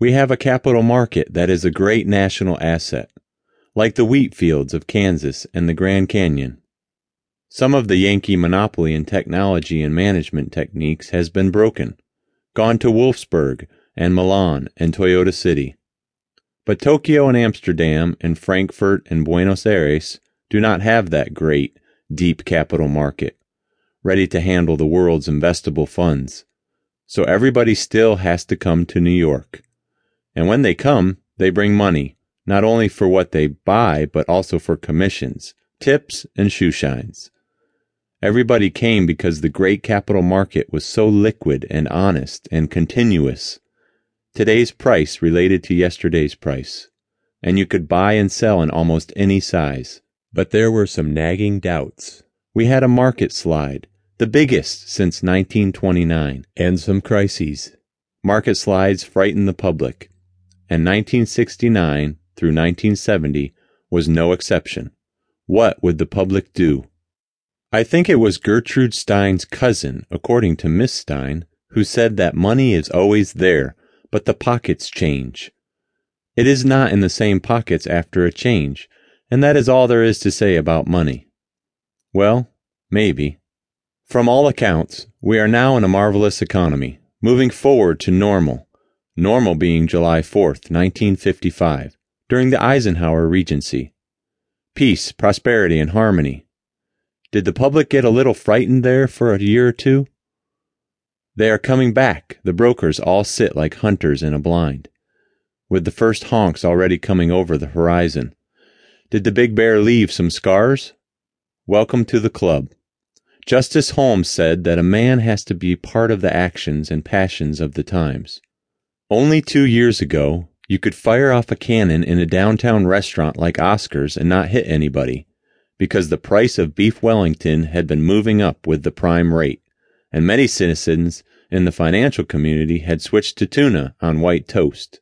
We have a capital market that is a great national asset, like the wheat fields of Kansas and the Grand Canyon. Some of the Yankee monopoly in technology and management techniques has been broken, gone to Wolfsburg and Milan and Toyota City. But Tokyo and Amsterdam and Frankfurt and Buenos Aires do not have that great, deep capital market, ready to handle the world's investable funds. So everybody still has to come to New York. And when they come, they bring money, not only for what they buy, but also for commissions, tips, and shoe shines. Everybody came because the great capital market was so liquid and honest and continuous. Today's price related to yesterday's price, and you could buy and sell in almost any size. But there were some nagging doubts. We had a market slide, the biggest since 1929, and some crises. Market slides frighten the public, and 1969 through 1970 was no exception. What would the public do? I think it was Gertrude Stein's cousin, according to Miss Stein, who said that money is always there, but the pockets change. It is not in the same pockets after a change, and that is all there is to say about money. Well, maybe. From all accounts, we are now in a marvelous economy, moving forward to normal, normal being July 4th, 1955, during the Eisenhower Regency. Peace, prosperity, and harmony. Did the public get a little frightened there for a year or two? They are coming back. The brokers all sit like hunters in a blind, with the first honks already coming over the horizon. Did the big bear leave some scars? Welcome to the club. Justice Holmes said that a man has to be part of the actions and passions of the times. Only two years ago, you could fire off a cannon in a downtown restaurant like Oscar's and not hit anybody, because the price of beef Wellington had been moving up with the prime rate, and many citizens in the financial community had switched to tuna on white toast.